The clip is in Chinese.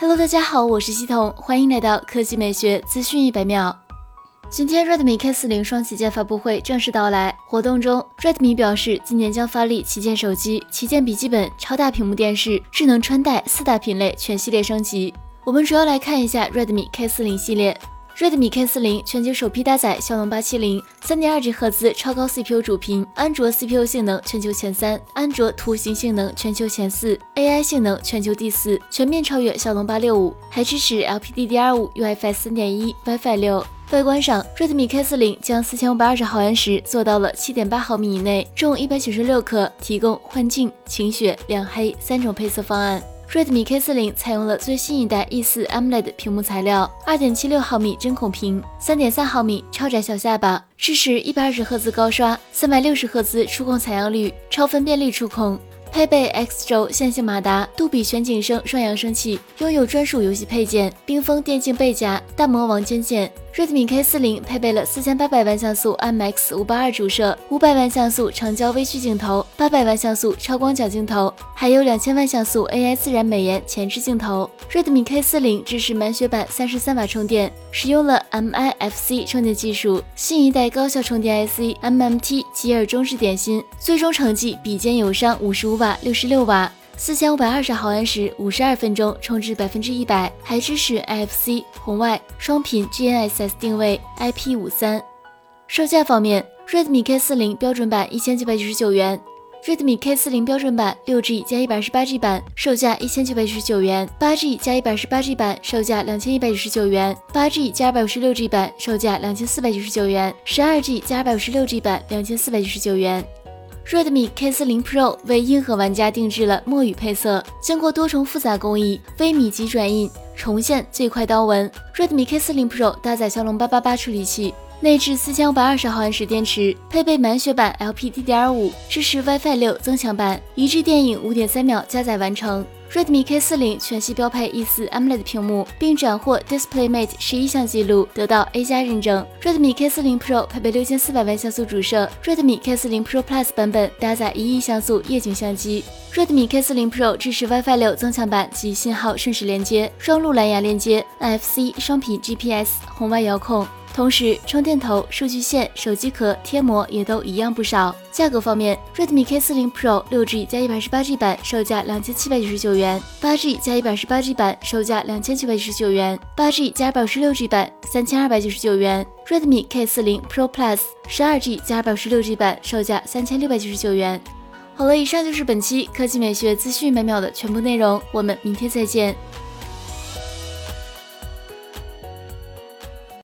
Hello，大家好，我是系统，欢迎来到科技美学资讯一百秒。今天 Redmi K40 双旗舰发布会正式到来，活动中，Redmi 表示今年将发力旗舰手机、旗舰笔记本、超大屏幕电视、智能穿戴四大品类全系列升级。我们主要来看一下 Redmi K40 系列。Redmi K40 全球首批搭载骁龙八七零，三点二 G 赫兹超高 CPU 主频，安卓 CPU 性能全球前三，安卓图形性能全球前四，AI 性能全球第四，全面超越骁龙八六五，还支持 LPDDR5、UFS 三点一、WiFi 六。外观上，Redmi K40 将四千五百二十毫安时做到了七点八毫米以内，重一百九十六克，提供幻境、晴雪、亮黑三种配色方案。Redmi K40 采用了最新一代 E4 AMOLED 屏幕材料，二点七六毫米针孔屏，三点三毫米超窄小下巴，支持一百二十赫兹高刷，三百六十赫兹触控采样率，超分辨率触控。配备 X 轴线性马达、杜比全景声双扬声器，拥有专属游戏配件冰封电竞背夹、大魔王肩键。Redmi K40 配备了四千八百万像素 IMX 五八二主摄、五百万像素长焦微距镜头、八百万像素超广角镜头，还有两千万像素 AI 自然美颜前置镜头。Redmi K40 支持满血版三十三瓦充电，使用了 MIFC 充电技术，新一代高效充电 IC MMT 吉尔中置点心，最终成绩比肩友商五十五瓦、六十六瓦。四千五百二十毫安时，五十二分钟充至百分之一百，还支持 IFC 红外双频 GNSS 定位 IP 五三。售价方面，Redmi K40 标准版一千九百九十九元，Redmi K40 标准版六 G 加一百二十八 G 版售价一千九百九十九元，八 G 加一百二十八 G 版售价两千一百九十九元，八 G 加二百五十六 G 版售价两千四百九十九元，十二 G 加二百五十六 G 版两千四百九十九元。Redmi K40 Pro 为硬核玩家定制了墨雨配色，经过多重复杂工艺，微米级转印重现最快刀纹。Redmi K40 Pro 搭载骁龙八八八处理器，内置四千五百二十毫安时电池，配备满血版 LPDDR5，支持 WiFi 六增强版，一致电影五点三秒加载完成。Redmi K40 全系标配 E4 AMOLED 屏幕，并斩获 DisplayMate 十一项记录，得到 A 加认证。Redmi K40 Pro 配备六千四百万像素主摄，Redmi K40 Pro Plus 版本搭载一亿像素夜景相机。Redmi K40 Pro 支持 WiFi 六增强版及信号瞬时连接、双路蓝牙连接、NFC 双频 GPS、红外遥控。同时，充电头、数据线、手机壳贴膜也都一样不少。价格方面，Redmi K40 Pro 六 G 加一百二十八 G 版售价两千七百九十九元，八 G 加一百二十八 G 版售价两千九百九十九元，八 G 加二百五十六 G 版三千二百九十九元。Redmi K40 Pro Plus 十二 G 加二百五十六 G 版售价三千六百九十九元。好了，以上就是本期科技美学资讯每秒的全部内容，我们明天再见。